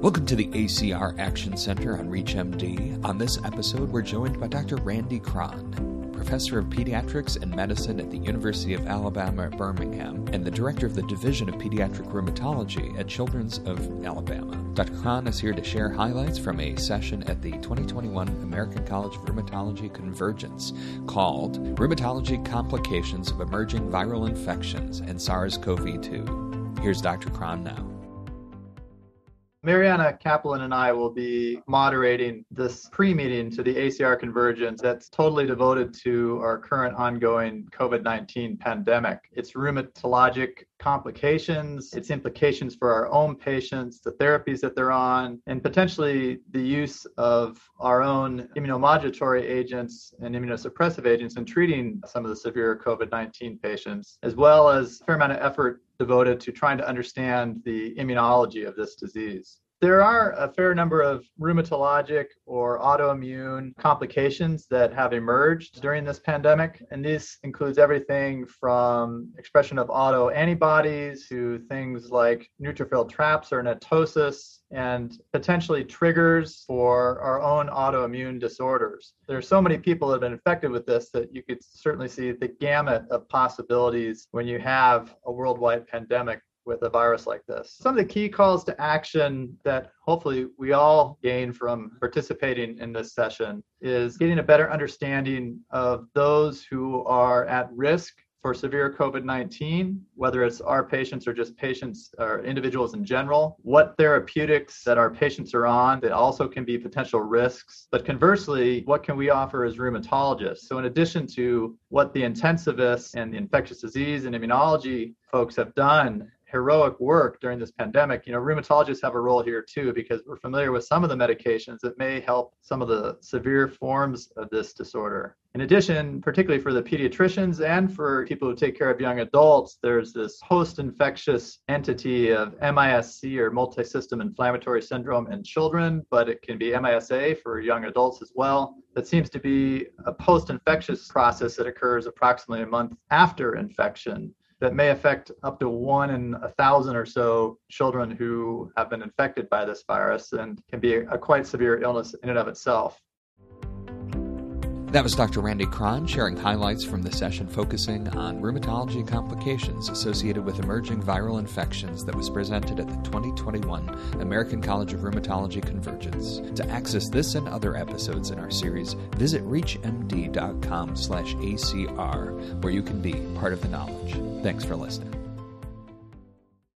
Welcome to the ACR Action Center on ReachMD. On this episode, we're joined by Dr. Randy Cron, professor of pediatrics and medicine at the University of Alabama at Birmingham and the director of the Division of Pediatric Rheumatology at Children's of Alabama. Dr. Cron is here to share highlights from a session at the 2021 American College of Rheumatology Convergence called Rheumatology Complications of Emerging Viral Infections and SARS CoV 2. Here's Dr. Cron now. Mariana Kaplan and I will be moderating this pre meeting to the ACR Convergence that's totally devoted to our current ongoing COVID 19 pandemic. Its rheumatologic complications, its implications for our own patients, the therapies that they're on, and potentially the use of our own immunomodulatory agents and immunosuppressive agents in treating some of the severe COVID 19 patients, as well as a fair amount of effort devoted to trying to understand the immunology of this disease. There are a fair number of rheumatologic or autoimmune complications that have emerged during this pandemic, and this includes everything from expression of autoantibodies to things like neutrophil traps or netosis, and potentially triggers for our own autoimmune disorders. There are so many people that have been infected with this that you could certainly see the gamut of possibilities when you have a worldwide pandemic with a virus like this. Some of the key calls to action that hopefully we all gain from participating in this session is getting a better understanding of those who are at risk for severe COVID 19, whether it's our patients or just patients or individuals in general, what therapeutics that our patients are on that also can be potential risks. But conversely, what can we offer as rheumatologists? So, in addition to what the intensivists and the infectious disease and immunology folks have done heroic work during this pandemic, you know, rheumatologists have a role here too because we're familiar with some of the medications that may help some of the severe forms of this disorder. In addition, particularly for the pediatricians and for people who take care of young adults, there's this post infectious entity of MISC or multisystem inflammatory syndrome in children, but it can be MISA for young adults as well. That seems to be a post infectious process that occurs approximately a month after infection that may affect up to one in a thousand or so children who have been infected by this virus and can be a quite severe illness in and of itself. That was Dr. Randy Cron sharing highlights from the session focusing on rheumatology complications associated with emerging viral infections that was presented at the 2021 American College of Rheumatology Convergence. To access this and other episodes in our series, visit reachmd.com/acr where you can be part of the knowledge. Thanks for listening.